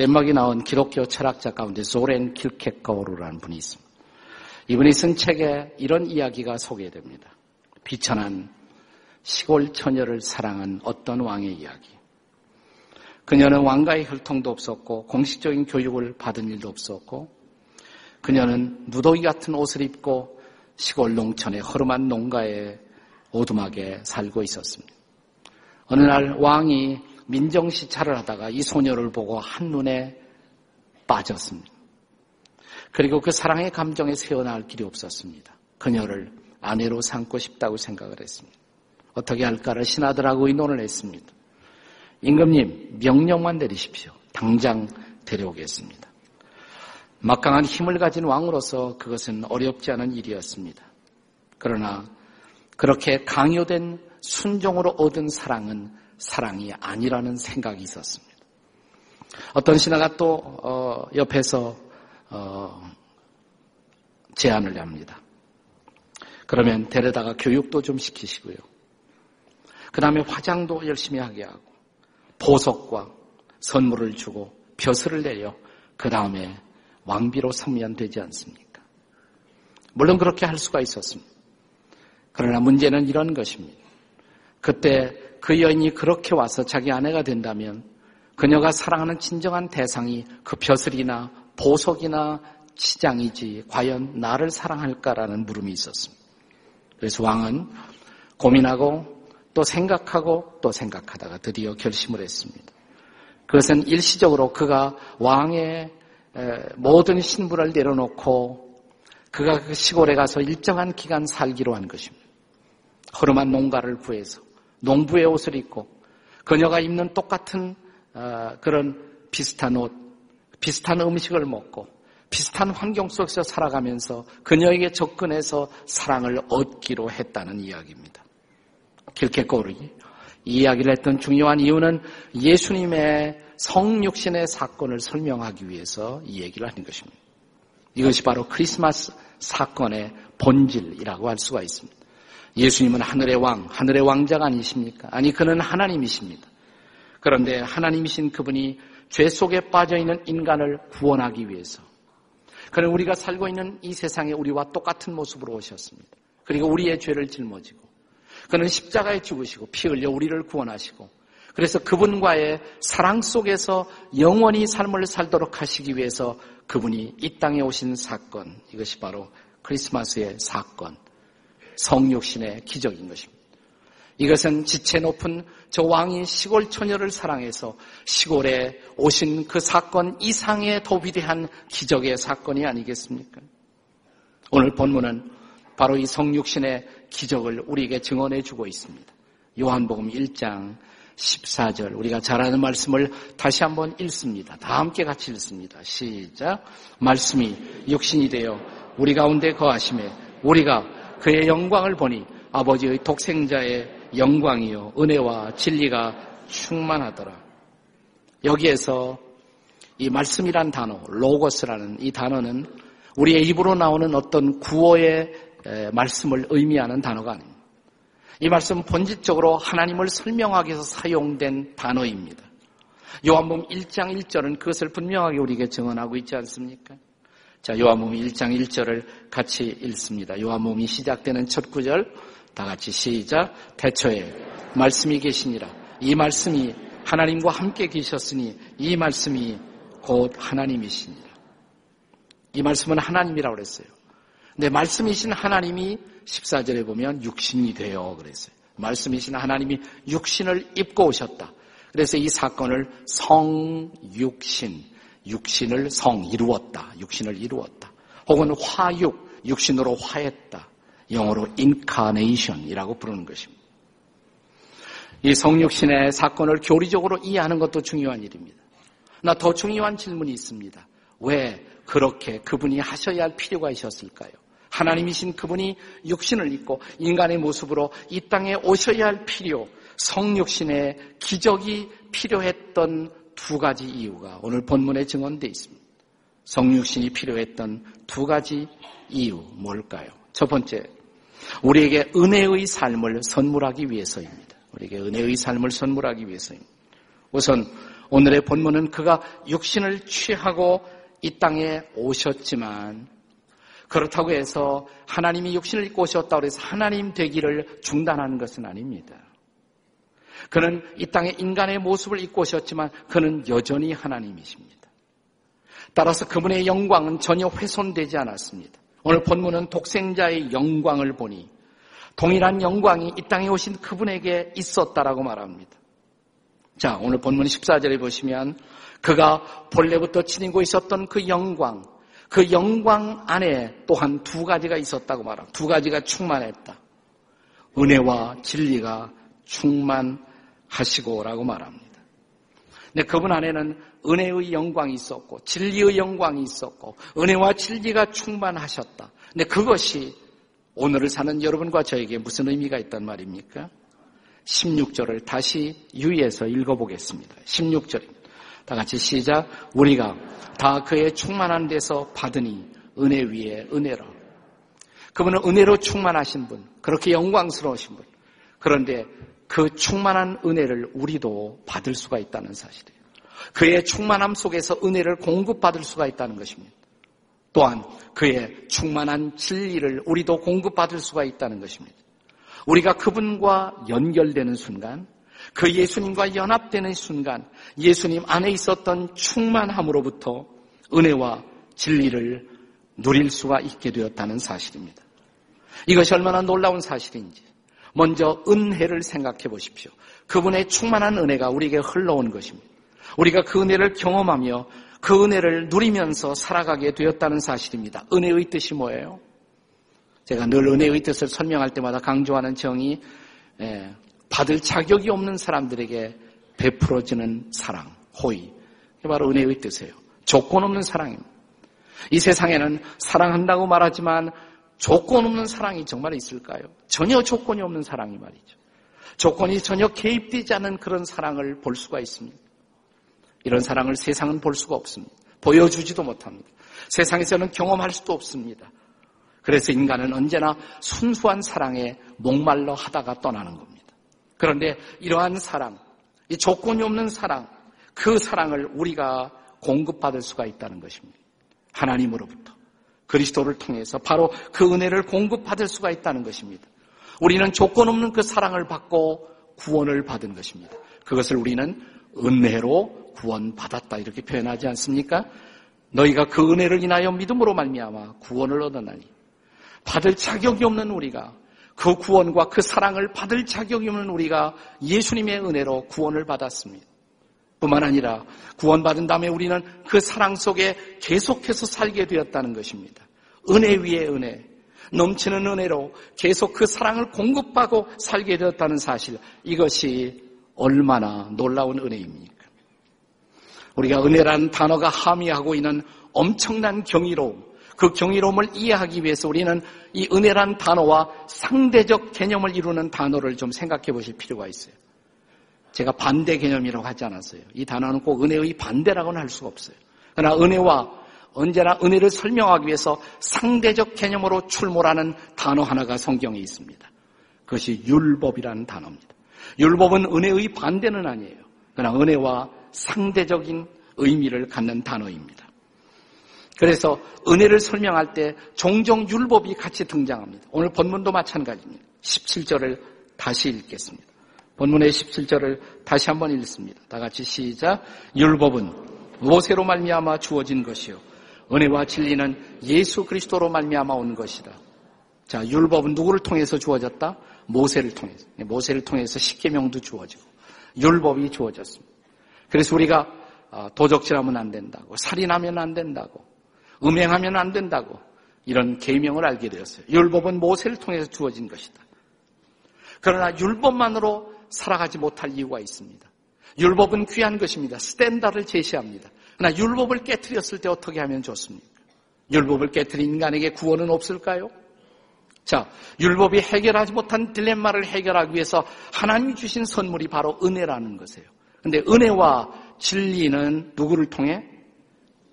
덴마크에 나온 기독교 철학자 가운데 소렌 킬케거르라는 분이 있습니다. 이분이 쓴 책에 이런 이야기가 소개됩니다. 비천한 시골 처녀를 사랑한 어떤 왕의 이야기. 그녀는 왕가의 혈통도 없었고 공식적인 교육을 받은 일도 없었고 그녀는 무더기 같은 옷을 입고 시골 농촌의 허름한 농가에 오두막에 살고 있었습니다. 어느 날 왕이 민정시찰을 하다가 이 소녀를 보고 한눈에 빠졌습니다. 그리고 그 사랑의 감정에 세어나갈 길이 없었습니다. 그녀를 아내로 삼고 싶다고 생각을 했습니다. 어떻게 할까를 신하들하고 의논을 했습니다. 임금님, 명령만 내리십시오. 당장 데려오겠습니다. 막강한 힘을 가진 왕으로서 그것은 어렵지 않은 일이었습니다. 그러나 그렇게 강요된 순종으로 얻은 사랑은 사랑이 아니라는 생각이 있었습니다. 어떤 신하가 또 어, 옆에서 어, 제안을 합니다. 그러면 데려다가 교육도 좀 시키시고요. 그 다음에 화장도 열심히 하게 하고 보석과 선물을 주고 벼슬을 내려 그 다음에 왕비로 삼면 되지 않습니까? 물론 그렇게 할 수가 있었습니다. 그러나 문제는 이런 것입니다. 그때 그 여인이 그렇게 와서 자기 아내가 된다면 그녀가 사랑하는 진정한 대상이 그 벼슬이나 보석이나 치장이지 과연 나를 사랑할까라는 물음이 있었습니다. 그래서 왕은 고민하고 또 생각하고 또 생각하다가 드디어 결심을 했습니다. 그것은 일시적으로 그가 왕의 모든 신분을 내려놓고 그가 그 시골에 가서 일정한 기간 살기로 한 것입니다. 허름한 농가를 구해서 농부의 옷을 입고 그녀가 입는 똑같은 어, 그런 비슷한 옷, 비슷한 음식을 먹고 비슷한 환경 속에서 살아가면서 그녀에게 접근해서 사랑을 얻기로 했다는 이야기입니다. 길게꼬르이 이 이야기를 했던 중요한 이유는 예수님의 성육신의 사건을 설명하기 위해서 이 얘기를 하는 것입니다. 이것이 바로 크리스마스 사건의 본질이라고 할 수가 있습니다. 예수님은 하늘의 왕, 하늘의 왕자가 아니십니까? 아니, 그는 하나님이십니다. 그런데 하나님이신 그분이 죄 속에 빠져 있는 인간을 구원하기 위해서 그는 우리가 살고 있는 이 세상에 우리와 똑같은 모습으로 오셨습니다. 그리고 우리의 죄를 짊어지고 그는 십자가에 죽으시고 피 흘려 우리를 구원하시고 그래서 그분과의 사랑 속에서 영원히 삶을 살도록 하시기 위해서 그분이 이 땅에 오신 사건 이것이 바로 크리스마스의 사건 성육신의 기적인 것입니다. 이것은 지체 높은 저 왕이 시골 처녀를 사랑해서 시골에 오신 그 사건 이상의 더 위대한 기적의 사건이 아니겠습니까? 오늘 본문은 바로 이 성육신의 기적을 우리에게 증언해 주고 있습니다. 요한복음 1장 14절 우리가 잘 아는 말씀을 다시 한번 읽습니다. 다 함께 같이 읽습니다. 시작. 말씀이 육신이 되어 우리 가운데 거하심에 우리가 그의 영광을 보니 아버지의 독생자의 영광이요 은혜와 진리가 충만하더라. 여기에서 이 말씀이란 단어, 로고스라는 이 단어는 우리의 입으로 나오는 어떤 구호의 말씀을 의미하는 단어가 아닙니다. 이 말씀은 본질적으로 하나님을 설명하기 위해서 사용된 단어입니다. 요한복음 1장 1절은 그것을 분명하게 우리에게 증언하고 있지 않습니까? 자, 요한복음 1장 1절을 같이 읽습니다. 요한복음이 시작되는 첫 구절 다 같이 시작. 대처에 말씀이 계시니라. 이 말씀이 하나님과 함께 계셨으니 이 말씀이 곧 하나님이시니라. 이 말씀은 하나님이라고 그랬어요. 근데 말씀이신 하나님이 14절에 보면 육신이 되어 그랬어요. 말씀이신 하나님이 육신을 입고 오셨다. 그래서 이 사건을 성육신, 육신을 성 이루었다. 육신을 이루었다. 혹은 화육, 육신으로 화했다. 영어로 incarnation이라고 부르는 것입니다. 이 성육신의 사건을 교리적으로 이해하는 것도 중요한 일입니다. 나 더 중요한 질문이 있습니다. 왜 그렇게 그분이 하셔야 할 필요가 있었을까요? 하나님이신 그분이 육신을 입고 인간의 모습으로 이 땅에 오셔야 할 필요, 성육신의 기적이 필요했던 두 가지 이유가 오늘 본문에 증언되어 있습니다. 성육신이 필요했던 두 가지 이유 뭘까요? 첫 번째, 우리에게 은혜의 삶을 선물하기 위해서입니다. 우리에게 은혜의 삶을 선물하기 위해서입니다. 우선 오늘의 본문은 그가 육신을 취하고 이 땅에 오셨지만 그렇다고 해서 하나님이 육신을 입고 오셨다고 해서 하나님 되기를 중단하는 것은 아닙니다. 그는 이 땅에 인간의 모습을 입고 오셨지만 그는 여전히 하나님이십니다. 따라서 그분의 영광은 전혀 훼손되지 않았습니다. 오늘 본문은 독생자의 영광을 보니 동일한 영광이 이 땅에 오신 그분에게 있었다라고 말합니다. 자, 오늘 본문 14절에 보시면 그가 본래부터 지니고 있었던 그 영광, 그 영광 안에 또한 두 가지가 있었다고 말합니다. 두 가지가 충만했다. 은혜와 진리가 충만 하시고라고 말합니다. 근데 그분 안에는 은혜의 영광이 있었고 진리의 영광이 있었고 은혜와 진리가 충만하셨다. 근데 그것이 오늘을 사는 여러분과 저에게 무슨 의미가 있단 말입니까? 16절을 다시 유의해서 읽어보겠습니다. 16절입니다. 다 같이 시작. 우리가 다 그의 충만한 데서 받으니 은혜 위에 은혜라. 그분은 은혜로 충만하신 분, 그렇게 영광스러우신 분. 그런데 그 충만한 은혜를 우리도 받을 수가 있다는 사실이에요. 그의 충만함 속에서 은혜를 공급받을 수가 있다는 것입니다. 또한 그의 충만한 진리를 우리도 공급받을 수가 있다는 것입니다. 우리가 그분과 연결되는 순간, 그 예수님과 연합되는 순간, 예수님 안에 있었던 충만함으로부터 은혜와 진리를 누릴 수가 있게 되었다는 사실입니다. 이것이 얼마나 놀라운 사실인지. 먼저 은혜를 생각해 보십시오. 그분의 충만한 은혜가 우리에게 흘러온 것입니다. 우리가 그 은혜를 경험하며 그 은혜를 누리면서 살아가게 되었다는 사실입니다. 은혜의 뜻이 뭐예요? 제가 늘 은혜의 뜻을 설명할 때마다 강조하는 정의, 예, 받을 자격이 없는 사람들에게 베풀어지는 사랑, 호의. 이게 바로 은혜의 뜻이에요. 조건 없는 사랑입니다. 이 세상에는 사랑한다고 말하지만 조건 없는 사랑이 정말 있을까요? 전혀 조건이 없는 사랑이 말이죠. 조건이 전혀 개입되지 않은 그런 사랑을 볼 수가 있습니다. 이런 사랑을 세상은 볼 수가 없습니다. 보여주지도 못합니다. 세상에서는 경험할 수도 없습니다. 그래서 인간은 언제나 순수한 사랑에 목말라 하다가 떠나는 겁니다. 그런데 이러한 사랑, 이 조건이 없는 사랑, 그 사랑을 우리가 공급받을 수가 있다는 것입니다. 하나님으로부터. 그리스도를 통해서 바로 그 은혜를 공급받을 수가 있다는 것입니다. 우리는 조건 없는 그 사랑을 받고 구원을 받은 것입니다. 그것을 우리는 은혜로 구원받았다 이렇게 표현하지 않습니까? 너희가 그 은혜를 인하여 믿음으로 말미암아 구원을 얻었나니 받을 자격이 없는 우리가 그 구원과 그 사랑을 받을 자격이 없는 우리가 예수님의 은혜로 구원을 받았습니다. 뿐만 아니라 구원받은 다음에 우리는 그 사랑 속에 계속해서 살게 되었다는 것입니다. 은혜 위에 은혜, 넘치는 은혜로 계속 그 사랑을 공급하고 살게 되었다는 사실, 이것이 얼마나 놀라운 은혜입니까? 우리가 은혜라는 단어가 함의하고 있는 엄청난 경이로움, 그 경이로움을 이해하기 위해서 우리는 이 은혜란 단어와 상대적 개념을 이루는 단어를 좀 생각해 보실 필요가 있어요. 제가 반대 개념이라고 하지 않았어요. 이 단어는 꼭 은혜의 반대라고는 할 수가 없어요. 그러나 은혜와 언제나 은혜를 설명하기 위해서 상대적 개념으로 출몰하는 단어 하나가 성경에 있습니다. 그것이 율법이라는 단어입니다. 율법은 은혜의 반대는 아니에요. 그러나 은혜와 상대적인 의미를 갖는 단어입니다. 그래서 은혜를 설명할 때 종종 율법이 같이 등장합니다. 오늘 본문도 마찬가지입니다. 17절을 다시 읽겠습니다. 본문의 17절을 다시 한번 읽습니다. 다 같이 시작. 율법은 모세로 말미암아 주어진 것이요 은혜와 진리는 예수 그리스도로 말미암아 온 것이다. 자, 율법은 누구를 통해서 주어졌다? 모세를 통해서. 모세를 통해서 십계명도 주어지고 율법이 주어졌습니다. 그래서 우리가 어, 도적질하면 안 된다고, 살인하면 안 된다고, 음행하면 안 된다고 이런 계명을 알게 되었어요. 율법은 모세를 통해서 주어진 것이다. 그러나 율법만으로 살아가지 못할 이유가 있습니다. 율법은 귀한 것입니다. 스탠다를 제시합니다. 그러나 율법을 깨뜨렸을 때 어떻게 하면 좋습니까? 율법을 깨뜨린 인간에게 구원은 없을까요? 자, 율법이 해결하지 못한 딜레마를 해결하기 위해서 하나님이 주신 선물이 바로 은혜라는 것이에요. 근데 은혜와 진리는 누구를 통해?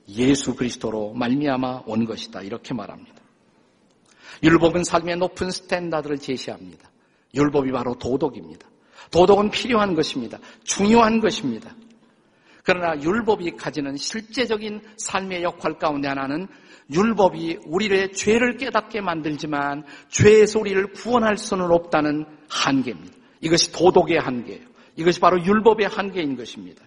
예수 그리스도로 말미암아 온 것이다. 이렇게 말합니다. 율법은 삶의 높은 standard를 제시합니다. 율법이 바로 도덕입니다. 도덕은 필요한 것입니다. 중요한 것입니다. 그러나 율법이 가지는 실제적인 삶의 역할 가운데 하나는 율법이 우리의 죄를 깨닫게 만들지만 죄에서 우리를 구원할 수는 없다는 한계입니다. 이것이 도덕의 한계예요. 이것이 바로 율법의 한계인 것입니다.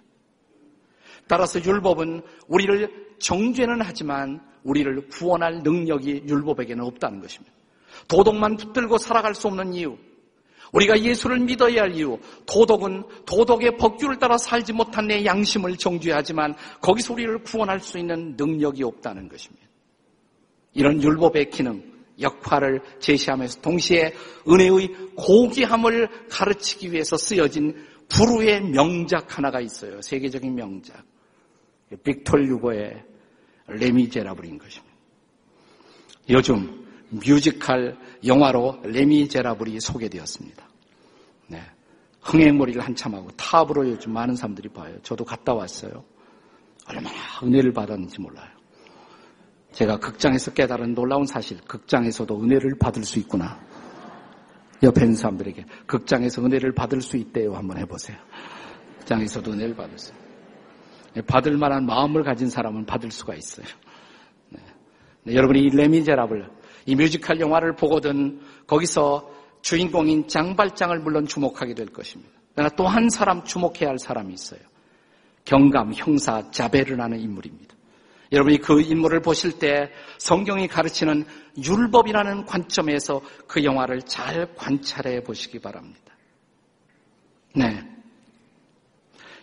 따라서 율법은 우리를 정죄는 하지만 우리를 구원할 능력이 율법에게는 없다는 것입니다. 도덕만 붙들고 살아갈 수 없는 이유, 우리가 예수를 믿어야 할 이유, 도덕은 도덕의 법규를 따라 살지 못한 내 양심을 정죄하지만 거기서 우리를 구원할 수 있는 능력이 없다는 것입니다. 이런 율법의 기능, 역할을 제시하면서 동시에 은혜의 고귀함을 가르치기 위해서 쓰여진 불후의 명작 하나가 있어요. 세계적인 명작. 빅톨 유고의 레미제라블인 것입니다. 요즘 뮤지컬 영화로 레미제라블이 소개되었습니다. 네. 흥행몰이를 한참 하고 탑으로 요즘 많은 사람들이 봐요. 저도 갔다 왔어요. 얼마나 은혜를 받았는지 몰라요. 제가 극장에서 깨달은 놀라운 사실, 극장에서도 은혜를 받을 수 있구나. 옆에 있는 사람들에게 극장에서 은혜를 받을 수 있대요. 한번 해보세요. 극장에서도 은혜를 받을 수. 네, 받을 만한 마음을 가진 사람은 받을 수가 있어요. 네. 네, 여러분이 이 레미제라블 이 뮤지컬 영화를 보거든 거기서 주인공인 장발장을 물론 주목하게 될 것입니다. 그러나 또 한 사람 주목해야 할 사람이 있어요. 경감 형사 자베르라는 인물입니다. 여러분이 그 인물을 보실 때 성경이 가르치는 율법이라는 관점에서 그 영화를 잘 관찰해 보시기 바랍니다. 네.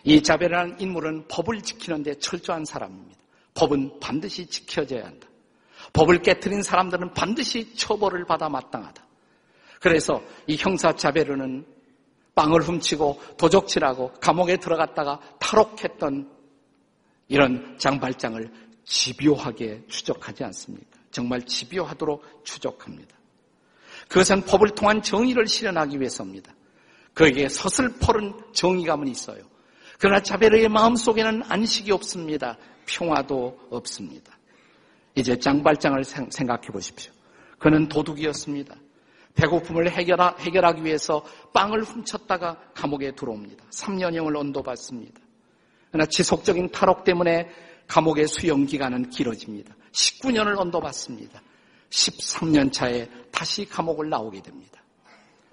이 자베르라는 인물은 법을 지키는데 철저한 사람입니다. 법은 반드시 지켜져야 한다. 법을 깨뜨린 사람들은 반드시 처벌을 받아 마땅하다. 그래서 이 형사 자베르는 빵을 훔치고 도적질하고 감옥에 들어갔다가 탈옥했던 이런 장발장을 집요하게 추적하지 않습니까? 정말 집요하도록 추적합니다. 그것은 법을 통한 정의를 실현하기 위해서입니다. 그에게 서슬퍼른 정의감은 있어요. 그러나 자베르의 마음속에는 안식이 없습니다. 평화도 없습니다. 이제 장발장을 생각해 보십시오. 그는 도둑이었습니다. 배고픔을 해결하, 해결하기 위해서 빵을 훔쳤다가 감옥에 들어옵니다. 3년형을 언도받습니다. 그러나 지속적인 탈옥 때문에 감옥의 수용 기간은 길어집니다. 19년을 언도받습니다. 13년 차에 다시 감옥을 나오게 됩니다.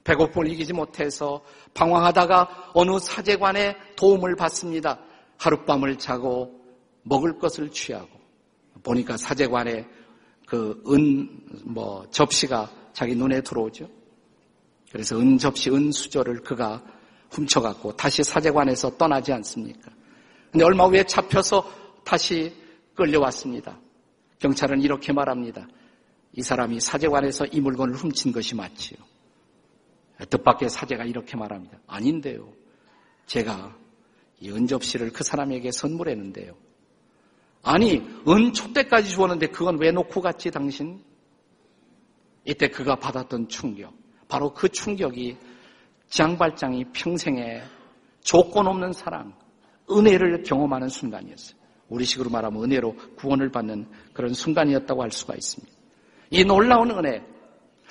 배고픔을 이기지 못해서 방황하다가 어느 사제관의 도움을 받습니다. 하룻밤을 자고 먹을 것을 취하고 보니까 사제관에 그은 뭐 접시가 자기 눈에 들어오죠. 그래서 은 접시, 은 수저를 그가 훔쳐갖고 다시 사제관에서 떠나지 않습니까? 근데 얼마 후에 잡혀서 다시 끌려왔습니다. 경찰은 이렇게 말합니다. 이 사람이 사제관에서 이 물건을 훔친 것이 맞지요. 뜻밖의 사제가 이렇게 말합니다. 아닌데요. 제가 이 은접시를 그 사람에게 선물했는데요. 아니, 은 촛대까지 주었는데 그건 왜 놓고 갔지, 당신? 이때 그가 받았던 충격. 바로 그 충격이 장발장이 평생에 조건 없는 사랑, 은혜를 경험하는 순간이었어요. 우리식으로 말하면 은혜로 구원을 받는 그런 순간이었다고 할 수가 있습니다. 이 놀라운 은혜,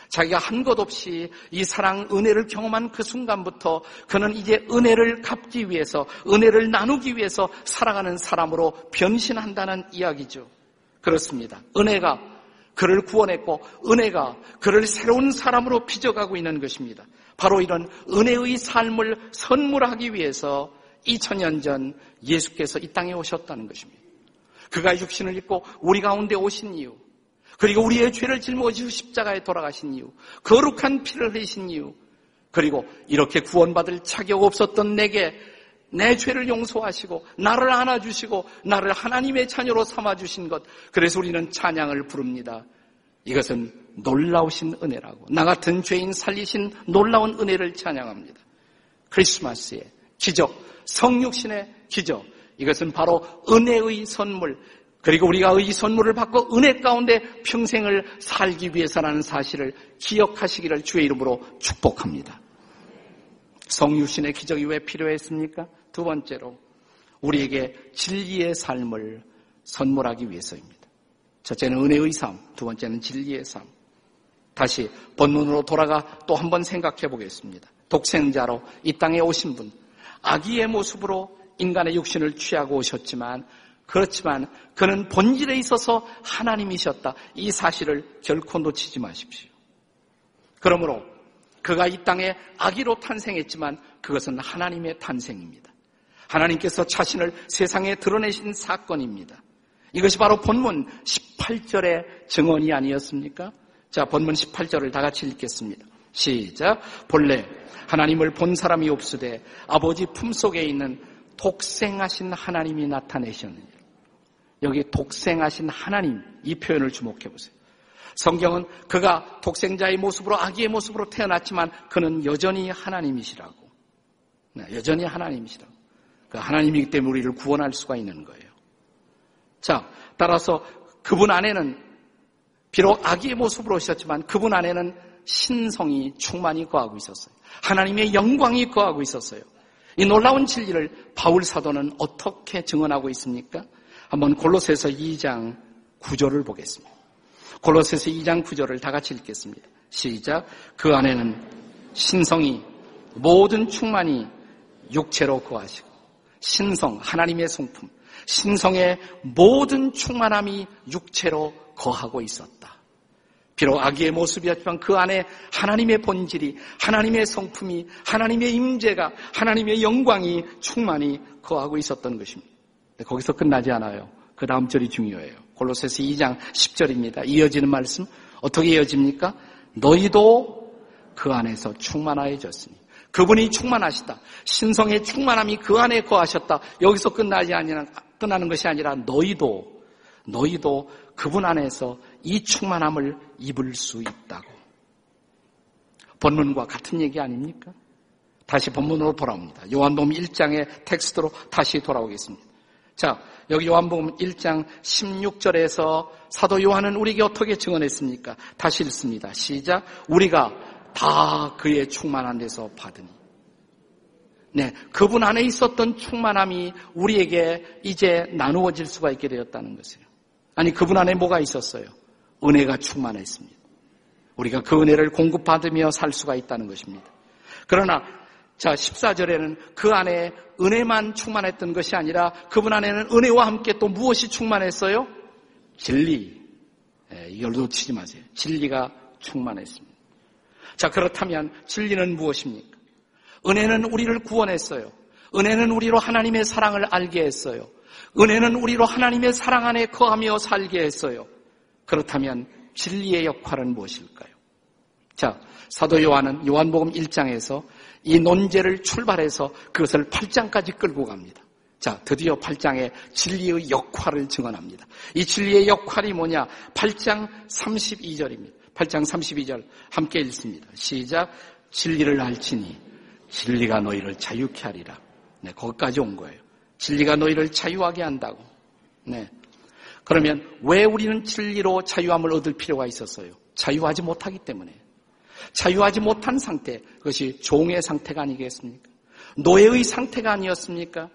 자기가 한 것 없이 이 사랑, 은혜를 경험한 그 순간부터 그는 이제 은혜를 갚기 위해서, 은혜를 나누기 위해서 살아가는 사람으로 변신한다는 이야기죠. 그렇습니다. 은혜가 그를 구원했고, 은혜가 그를 새로운 사람으로 빚어가고 있는 것입니다. 바로 이런 은혜의 삶을 선물하기 위해서 2000년 전 예수께서 이 땅에 오셨다는 것입니다. 그가 육신을 입고 우리 가운데 오신 이유, 그리고 우리의 죄를 짊어지고 십자가에 돌아가신 이유, 거룩한 피를 흘리신 이유, 그리고 이렇게 구원받을 자격 없었던 내게 내 죄를 용서하시고 나를 안아주시고 나를 하나님의 자녀로 삼아주신 것. 그래서 우리는 찬양을 부릅니다. 이것은 놀라우신 은혜라고 나 같은 죄인 살리신 놀라운 은혜를 찬양합니다. 크리스마스의 기적, 성육신의 기적. 이것은 바로 은혜의 선물, 그리고 우리가 이 선물을 받고 은혜 가운데 평생을 살기 위해서라는 사실을 기억하시기를 주의 이름으로 축복합니다. 성유신의 기적이 왜 필요했습니까? 두 번째로 우리에게 진리의 삶을 선물하기 위해서입니다. 첫째는 은혜의 삶, 두 번째는 진리의 삶. 다시 본문으로 돌아가 또 한 번 생각해 보겠습니다. 독생자로 이 땅에 오신 분, 아기의 모습으로 인간의 육신을 취하고 오셨지만 그렇지만 그는 본질에 있어서 하나님이셨다. 이 사실을 결코 놓치지 마십시오. 그러므로 그가 이 땅에 아기로 탄생했지만 그것은 하나님의 탄생입니다. 하나님께서 자신을 세상에 드러내신 사건입니다. 이것이 바로 본문 18절의 증언이 아니었습니까? 자, 본문 18절을 다 같이 읽겠습니다. 시작. 본래 하나님을 본 사람이 없으되 아버지 품속에 있는 독생하신 하나님이 나타내셨느니라. 여기 독생하신 하나님 이 표현을 주목해 보세요. 성경은 그가 독생자의 모습으로 아기의 모습으로 태어났지만 그는 여전히 하나님이시라고. 네, 여전히 하나님이시라고. 그 하나님이기 때문에 우리를 구원할 수가 있는 거예요. 자, 따라서 그분 안에는 비록 아기의 모습으로 오셨지만 그분 안에는 신성이 충만히 거하고 있었어요. 하나님의 영광이 거하고 있었어요. 이 놀라운 진리를 바울 사도는 어떻게 증언하고 있습니까? 한번 골로새서 2장 9절을 보겠습니다. 골로새서 2장 9절을 다 같이 읽겠습니다. 시작. 그 안에는 신성이 모든 충만이 육체로 거하시고 신성 하나님의 성품 신성의 모든 충만함이 육체로 거하고 있었다. 비록 아기의 모습이었지만 그 안에 하나님의 본질이 하나님의 성품이 하나님의 임재가 하나님의 영광이 충만히 거하고 있었던 것입니다. 거기서 끝나지 않아요. 그 다음 절이 중요해요. 골로새서 2장 10절입니다. 이어지는 말씀 어떻게 이어집니까? 너희도 그 안에서 충만하여졌으니 그분이 충만하시다. 신성의 충만함이 그 안에 거하셨다. 여기서 끝나지 아니라 끝나는 것이 아니라 너희도 너희도 그분 안에서 이 충만함을 입을 수 있다고. 본문과 같은 얘기 아닙니까? 다시 본문으로 돌아옵니다. 요한복음 1장의 텍스트로 다시 돌아오겠습니다. 자, 여기 요한복음 1장 16절에서 사도 요한은 우리에게 어떻게 증언했습니까? 다시 읽습니다. 시작. 우리가 다 그의 충만한 데서 받으니. 네, 그분 안에 있었던 충만함이 우리에게 이제 나누어질 수가 있게 되었다는 것이에요. 아니, 그분 안에 뭐가 있었어요? 은혜가 충만했습니다. 우리가 그 은혜를 공급받으며 살 수가 있다는 것입니다. 그러나 자, 14절에는 그 안에 은혜만 충만했던 것이 아니라 그분 안에는 은혜와 함께 또 무엇이 충만했어요? 진리. 예, 이걸 놓치지 마세요. 진리가 충만했습니다. 자, 그렇다면 진리는 무엇입니까? 은혜는 우리를 구원했어요. 은혜는 우리로 하나님의 사랑을 알게 했어요. 은혜는 우리로 하나님의 사랑 안에 거하며 살게 했어요. 그렇다면 진리의 역할은 무엇일까요? 자, 사도 요한은 요한복음 1장에서 이 논제를 출발해서 그것을 8장까지 끌고 갑니다. 자, 드디어 8장에 진리의 역할을 증언합니다. 이 진리의 역할이 뭐냐? 8장 32절입니다. 8장 32절 함께 읽습니다. 시작. 진리를 알지니 진리가 너희를 자유케 하리라. 네, 거기까지 온 거예요. 진리가 너희를 자유하게 한다고. 네. 그러면 왜 우리는 진리로 자유함을 얻을 필요가 있었어요? 자유하지 못하기 때문에. 자유하지 못한 상태, 그것이 종의 상태가 아니겠습니까? 노예의 상태가 아니었습니까?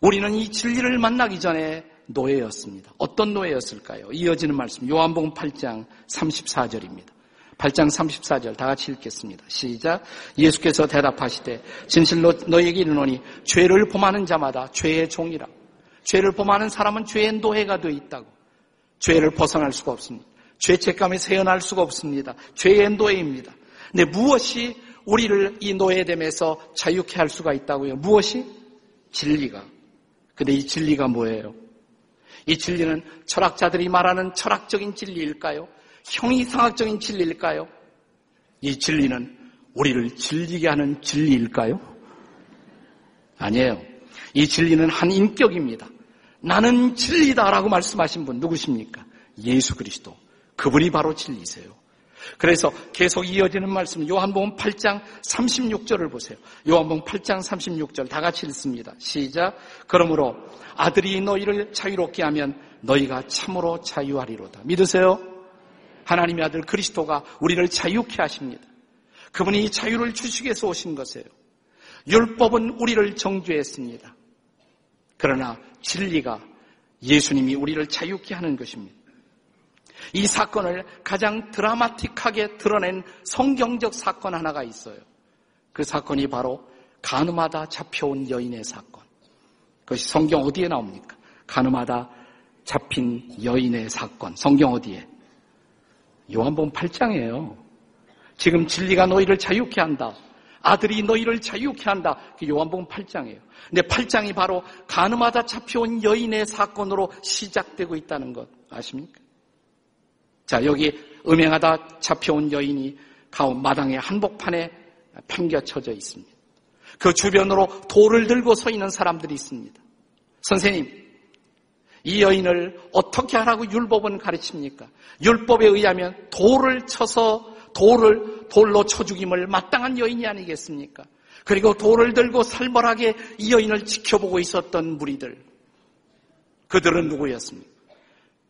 우리는 이 진리를 만나기 전에 노예였습니다. 어떤 노예였을까요? 이어지는 말씀, 요한복음 8장 34절입니다. 8장 34절 다 같이 읽겠습니다. 시작. 예수께서 대답하시되 진실로 너에게 이르노니 죄를 범하는 자마다 죄의 종이라. 죄를 범하는 사람은 죄의 노예가 되어 있다고. 죄를 벗어날 수가 없습니다. 죄책감에 세어날 수가 없습니다. 죄의 노예입니다. 근데 무엇이 우리를 이 노예됨에서 자유케 할 수가 있다고요? 무엇이? 진리가. 근데 이 진리가 뭐예요? 이 진리는 철학자들이 말하는 철학적인 진리일까요? 형이상학적인 진리일까요? 이 진리는 우리를 진리게 하는 진리일까요? 아니에요. 이 진리는 한 인격입니다. 나는 진리다라고 말씀하신 분 누구십니까? 예수 그리스도. 그분이 바로 진리세요. 그래서 계속 이어지는 말씀 요한복음 8장 36절을 보세요. 요한복음 8장 36절 다 같이 읽습니다. 시작. 그러므로 아들이 너희를 자유롭게 하면 너희가 참으로 자유하리로다. 믿으세요? 하나님의 아들 그리스도가 우리를 자유케 하십니다. 그분이 이 자유를 주시기 위해서 오신 것이에요. 율법은 우리를 정죄했습니다. 그러나 진리가 예수님이 우리를 자유케 하는 것입니다. 이 사건을 가장 드라마틱하게 드러낸 성경적 사건 하나가 있어요. 그 사건이 바로 가늠하다 잡혀온 여인의 사건. 그것이 성경 어디에 나옵니까? 가늠하다 잡힌 여인의 사건. 성경 어디에? 요한복음 8장이에요. 지금 진리가 너희를 자유케 한다. 아들이 너희를 자유케 한다. 그 요한복음 8장이에요. 근데 8장이 바로 가늠하다 잡혀온 여인의 사건으로 시작되고 있다는 것 아십니까? 자, 여기 음행하다 잡혀온 여인이 가운 마당의 한복판에 팽겨쳐져 있습니다. 그 주변으로 돌을 들고 서 있는 사람들이 있습니다. 선생님, 이 여인을 어떻게 하라고 율법은 가르칩니까? 율법에 의하면 돌을 쳐서 돌을 돌로 쳐 죽임을 마땅한 여인이 아니겠습니까? 그리고 돌을 들고 살벌하게 이 여인을 지켜보고 있었던 무리들. 그들은 누구였습니까?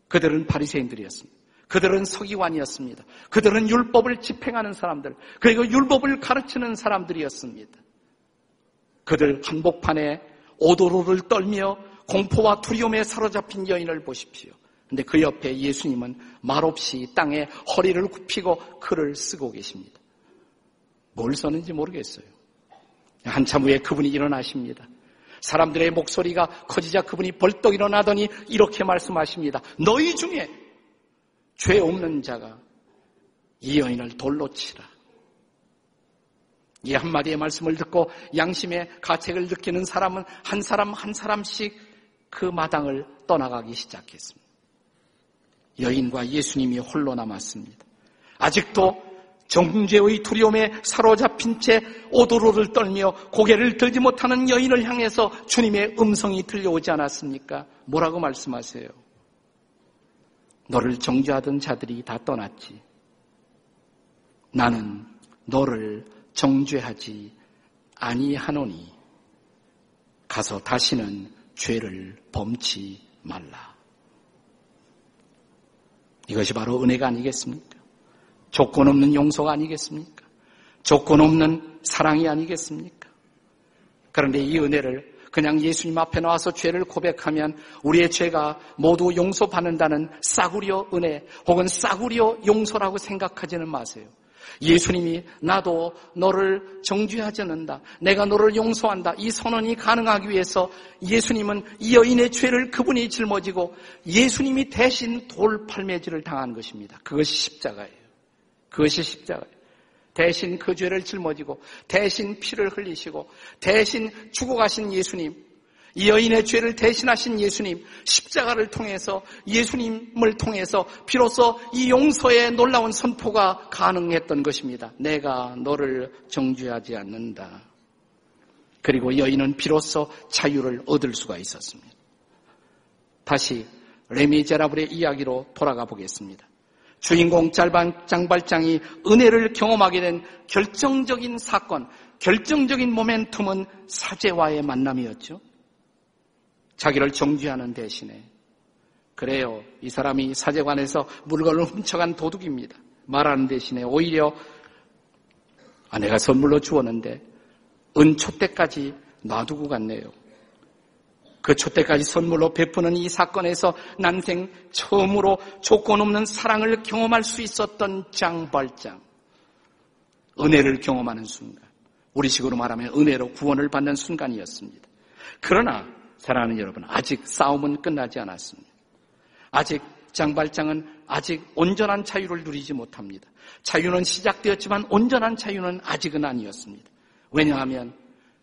그들은 바리새인들이었습니다. 그들은 서기관이었습니다. 그들은 율법을 집행하는 사람들, 그리고 율법을 가르치는 사람들이었습니다. 그들 한복판에 오도로를 떨며 공포와 두려움에 사로잡힌 여인을 보십시오. 근데 그 옆에 예수님은 말없이 땅에 허리를 굽히고 글을 쓰고 계십니다. 뭘 썼는지 모르겠어요. 한참 후에 그분이 일어나십니다. 사람들의 목소리가 커지자 그분이 벌떡 일어나더니 이렇게 말씀하십니다. 너희 중에 죄 없는 자가 이 여인을 돌로 치라. 이 한마디의 말씀을 듣고 양심의 가책을 느끼는 사람은 한 사람 한 사람씩 그 마당을 떠나가기 시작했습니다. 여인과 예수님이 홀로 남았습니다. 아직도 정죄의 두려움에 사로잡힌 채 오도로를 떨며 고개를 들지 못하는 여인을 향해서 주님의 음성이 들려오지 않았습니까? 뭐라고 말씀하세요? 너를 정죄하던 자들이 다 떠났지. 나는 너를 정죄하지 아니하노니 가서 다시는 죄를 범치 말라. 이것이 바로 은혜가 아니겠습니까? 조건 없는 용서가 아니겠습니까? 조건 없는 사랑이 아니겠습니까? 그런데 이 은혜를 그냥 예수님 앞에 나와서 죄를 고백하면 우리의 죄가 모두 용서받는다는 싸구려 은혜 혹은 싸구려 용서라고 생각하지는 마세요. 예수님이 나도 너를 정죄하지 않는다. 내가 너를 용서한다. 이 선언이 가능하기 위해서 예수님은 이 여인의 죄를 그분이 짊어지고 예수님이 대신 돌팔매질을 당한 것입니다. 그것이 십자가예요. 그것이 십자가예요. 대신 그 죄를 짊어지고 대신 피를 흘리시고 대신 죽어가신 예수님 이 여인의 죄를 대신하신 예수님, 십자가를 통해서 예수님을 통해서 비로소 이 용서의 놀라운 선포가 가능했던 것입니다. 내가 너를 정죄하지 않는다. 그리고 여인은 비로소 자유를 얻을 수가 있었습니다. 다시 레미제라블의 이야기로 돌아가 보겠습니다. 주인공 장발장이 은혜를 경험하게 된 결정적인 사건, 결정적인 모멘텀은 사제와의 만남이었죠. 자기를 정죄하는 대신에 그래요. 이 사람이 사제관에서 물건을 훔쳐간 도둑입니다. 말하는 대신에 오히려 아내가 선물로 주었는데 은초대까지 놔두고 갔네요. 그 초대까지 선물로 베푸는 이 사건에서 난생 처음으로 조건 없는 사랑을 경험할 수 있었던 장발장. 은혜를 경험하는 순간. 우리식으로 말하면 은혜로 구원을 받는 순간이었습니다. 그러나 사랑하는 여러분, 아직 싸움은 끝나지 않았습니다. 아직 장발장은 아직 온전한 자유를 누리지 못합니다. 자유는 시작되었지만 온전한 자유는 아직은 아니었습니다. 왜냐하면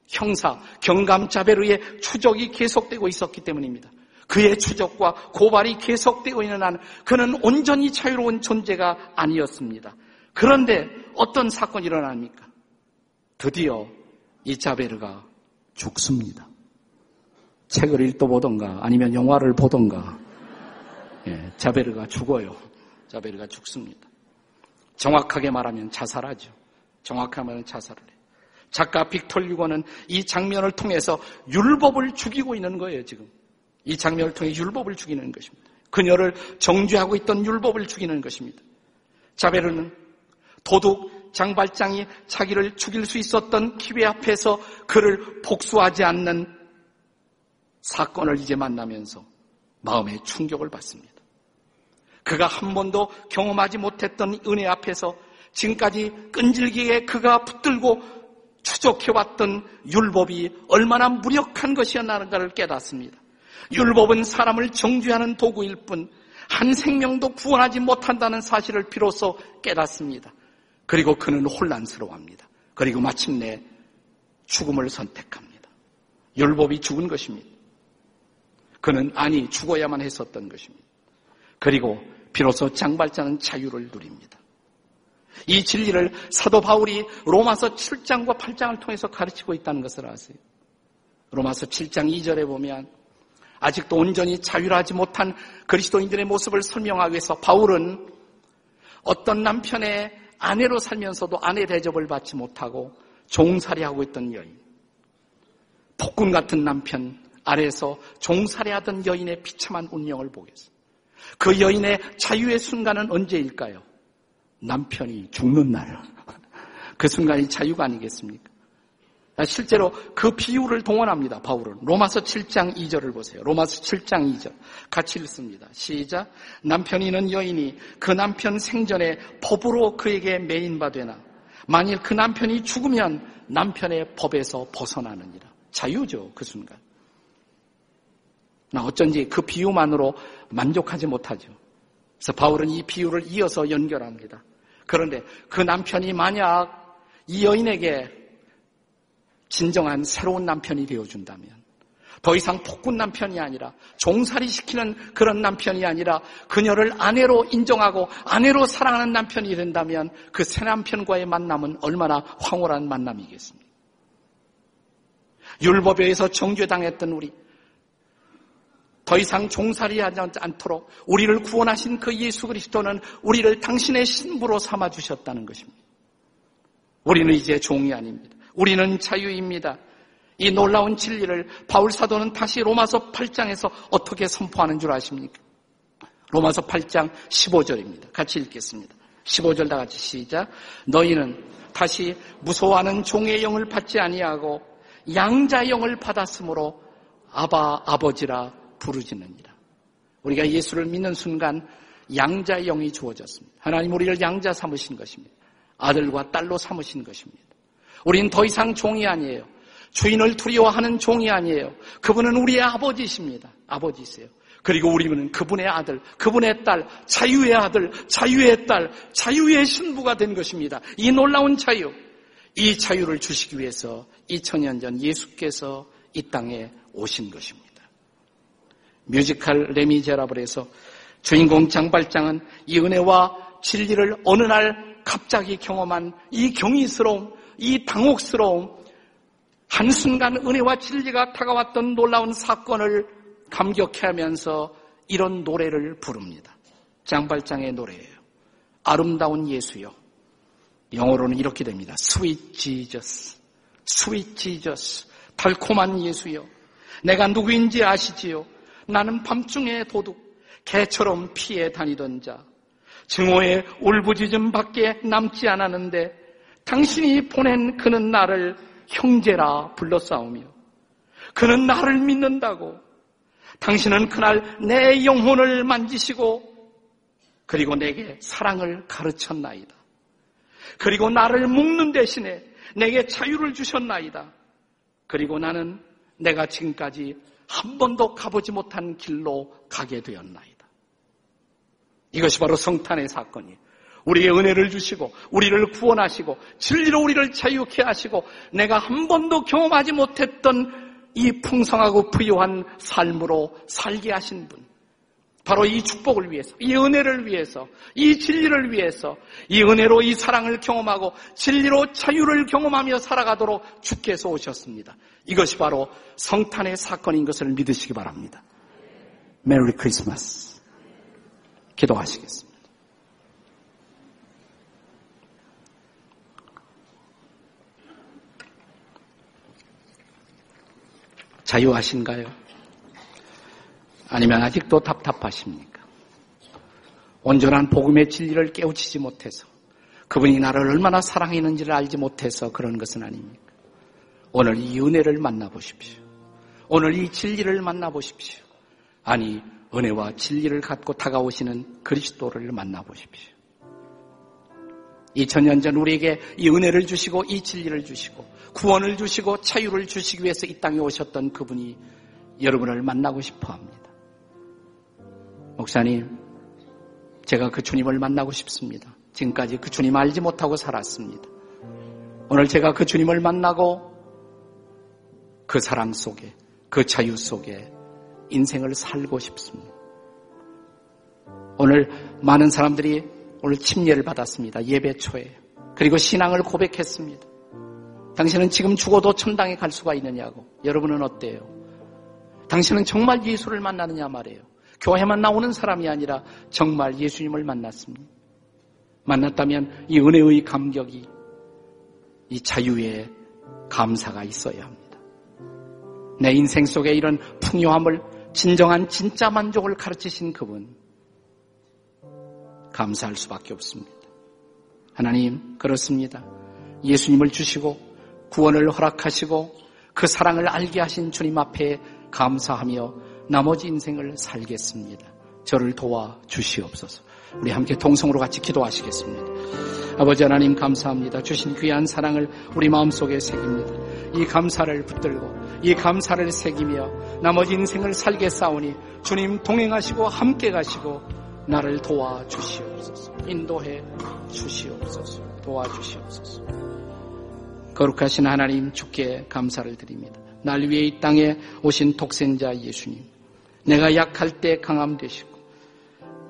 형사, 경감자베르의 추적이 계속되고 있었기 때문입니다. 그의 추적과 고발이 계속되고 있는 한 그는 온전히 자유로운 존재가 아니었습니다. 그런데 어떤 사건이 일어납니까? 드디어 이 자베르가 죽습니다. 책을 읽어보던가 아니면 영화를 보던가 예, 자베르가 죽어요. 자베르가 죽습니다. 정확하게 말하면 자살하죠. 정확하게 말하면 자살을 해요. 작가 빅톨 유고는 이 장면을 통해서 율법을 죽이고 있는 거예요, 지금. 이 장면을 통해 율법을 죽이는 것입니다. 그녀를 정죄하고 있던 율법을 죽이는 것입니다. 자베르는 도둑 장발장이 자기를 죽일 수 있었던 기회 앞에서 그를 복수하지 않는 사건을 이제 만나면서 마음의 충격을 받습니다. 그가 한 번도 경험하지 못했던 은혜 앞에서 지금까지 끈질기게 그가 붙들고 추적해왔던 율법이 얼마나 무력한 것이었나를 깨닫습니다. 율법은 사람을 정죄하는 도구일 뿐 한 생명도 구원하지 못한다는 사실을 비로소 깨닫습니다. 그리고 그는 혼란스러워합니다. 그리고 마침내 죽음을 선택합니다. 율법이 죽은 것입니다. 그는 아니 죽어야만 했었던 것입니다. 그리고 비로소 장발자는 자유를 누립니다. 이 진리를 사도 바울이 로마서 7장과 8장을 통해서 가르치고 있다는 것을 아세요. 로마서 7장 2절에 보면 아직도 온전히 자유하지 못한 그리스도인들의 모습을 설명하기 위해서 바울은 어떤 남편의 아내로 살면서도 아내 대접을 받지 못하고 종살이하고 있던 여인, 폭군 같은 남편 아래에서 종살이하던 여인의 비참한 운명을 보겠어. 그 여인의 자유의 순간은 언제일까요? 남편이 죽는 날. 그 순간이 자유가 아니겠습니까? 실제로 그 비유를 동원합니다. 바울은 로마서 7장 2절을 보세요. 로마서 7장 2절 같이 읽습니다. 시작. 남편이 있는 여인이 그 남편 생전에 법으로 그에게 매인바 되나 만일 그 남편이 죽으면 남편의 법에서 벗어나느니라. 자유죠 그 순간. 나 어쩐지 그 비유만으로 만족하지 못하죠. 그래서 바울은 이 비유를 이어서 연결합니다. 그런데 그 남편이 만약 이 여인에게 진정한 새로운 남편이 되어준다면 더 이상 폭군 남편이 아니라 종살이 시키는 그런 남편이 아니라 그녀를 아내로 인정하고 아내로 사랑하는 남편이 된다면 그 새 남편과의 만남은 얼마나 황홀한 만남이겠습니까? 율법에 의해서 정죄당했던 우리 더 이상 종살이하지 않도록 우리를 구원하신 그 예수 그리스도는 우리를 당신의 신부로 삼아 주셨다는 것입니다. 우리는 이제 종이 아닙니다. 우리는 자유입니다. 이 놀라운 진리를 바울 사도는 다시 로마서 8장에서 어떻게 선포하는 줄 아십니까? 로마서 8장 15절입니다. 같이 읽겠습니다. 15절 다 같이 시작. 너희는 다시 무서워하는 종의 영을 받지 아니하고 양자 영을 받았으므로 아바 아버지라 부르짖느니라. 우리가 예수를 믿는 순간 양자 영이 주어졌습니다. 하나님 우리를 양자 삼으신 것입니다. 아들과 딸로 삼으신 것입니다. 우린 더 이상 종이 아니에요. 주인을 두려워하는 종이 아니에요. 그분은 우리의 아버지십니다. 아버지세요. 그리고 우리는 그분의 아들, 그분의 딸, 자유의 아들, 자유의 딸, 자유의 신부가 된 것입니다. 이 놀라운 자유, 이 자유를 주시기 위해서 2000년 전 예수께서 이 땅에 오신 것입니다. 뮤지컬 레미제라블에서 주인공 장발장은 이 은혜와 진리를 어느 날 갑자기 경험한 이 경이스러움, 이 당혹스러움, 한순간 은혜와 진리가 다가왔던 놀라운 사건을 감격해 하면서 이런 노래를 부릅니다. 장발장의 노래예요. 아름다운 예수요. 영어로는 이렇게 됩니다. Sweet Jesus. Sweet Jesus. 달콤한 예수요. 내가 누구인지 아시지요? 나는 밤중에 도둑, 개처럼 피해 다니던 자. 증오의 울부짖음 밖에 남지 않았는데 당신이 보낸 그는 나를 형제라 불러싸우며 그는 나를 믿는다고 당신은 그날 내 영혼을 만지시고 그리고 내게 사랑을 가르쳤나이다. 그리고 나를 묶는 대신에 내게 자유를 주셨나이다. 그리고 나는 내가 지금까지 한 번도 가보지 못한 길로 가게 되었나이다. 이것이 바로 성탄의 사건이에요. 우리의 은혜를 주시고 우리를 구원하시고 진리로 우리를 자유케 하시고 내가 한 번도 경험하지 못했던 이 풍성하고 부유한 삶으로 살게 하신 분. 바로 이 축복을 위해서, 이 은혜를 위해서, 이 진리를 위해서, 이 은혜로 이 사랑을 경험하고 진리로 자유를 경험하며 살아가도록 주께서 오셨습니다. 이것이 바로 성탄의 사건인 것을 믿으시기 바랍니다. 메리 크리스마스. 기도하시겠습니다. 자유하신가요? 아니면 아직도 답답하십니까? 온전한 복음의 진리를 깨우치지 못해서 그분이 나를 얼마나 사랑했는지를 알지 못해서 그런 것은 아닙니까? 오늘 이 은혜를 만나보십시오. 오늘 이 진리를 만나보십시오. 아니, 은혜와 진리를 갖고 다가오시는 그리스도를 만나보십시오. 2000년 전 우리에게 이 은혜를 주시고 이 진리를 주시고 구원을 주시고 자유를 주시기 위해서 이 땅에 오셨던 그분이 여러분을 만나고 싶어 합니다. 목사님, 제가 그 주님을 만나고 싶습니다. 지금까지 그 주님 알지 못하고 살았습니다. 오늘 제가 그 주님을 만나고 그 사랑 속에, 그 자유 속에 인생을 살고 싶습니다. 오늘 많은 사람들이 오늘 침례를 받았습니다. 예배 초에. 그리고 신앙을 고백했습니다. 당신은 지금 죽어도 천당에 갈 수가 있느냐고. 여러분은 어때요? 당신은 정말 예수를 만나느냐 말이에요. 교회만 나오는 사람이 아니라 정말 예수님을 만났습니다. 만났다면 이 은혜의 감격이 이 자유의 감사가 있어야 합니다. 내 인생 속에 이런 풍요함을 진정한 진짜 만족을 가르치신 그분 감사할 수밖에 없습니다. 하나님 그렇습니다. 예수님을 주시고 구원을 허락하시고 그 사랑을 알게 하신 주님 앞에 감사하며 나머지 인생을 살겠습니다. 저를 도와 주시옵소서. 우리 함께 동성으로 같이 기도하시겠습니다. 아버지 하나님 감사합니다. 주신 귀한 사랑을 우리 마음속에 새깁니다. 이 감사를 붙들고 이 감사를 새기며 나머지 인생을 살게 싸우니 주님 동행하시고 함께 가시고 나를 도와 주시옵소서. 인도해 주시옵소서. 도와 주시옵소서. 거룩하신 하나님 주께 감사를 드립니다. 날 위해 이 땅에 오신 독생자 예수님. 내가 약할 때 강함 되시고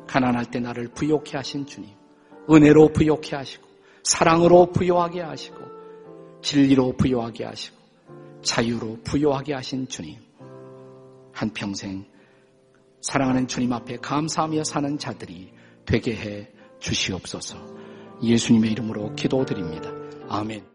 가난할 때 나를 부욕해 하신 주님. 은혜로 부욕해 하시고 사랑으로 부요하게 하시고 진리로 부요하게 하시고 자유로 부요하게 하신 주님. 한평생 사랑하는 주님 앞에 감사하며 사는 자들이 되게 해 주시옵소서. 예수님의 이름으로 기도드립니다. 아멘.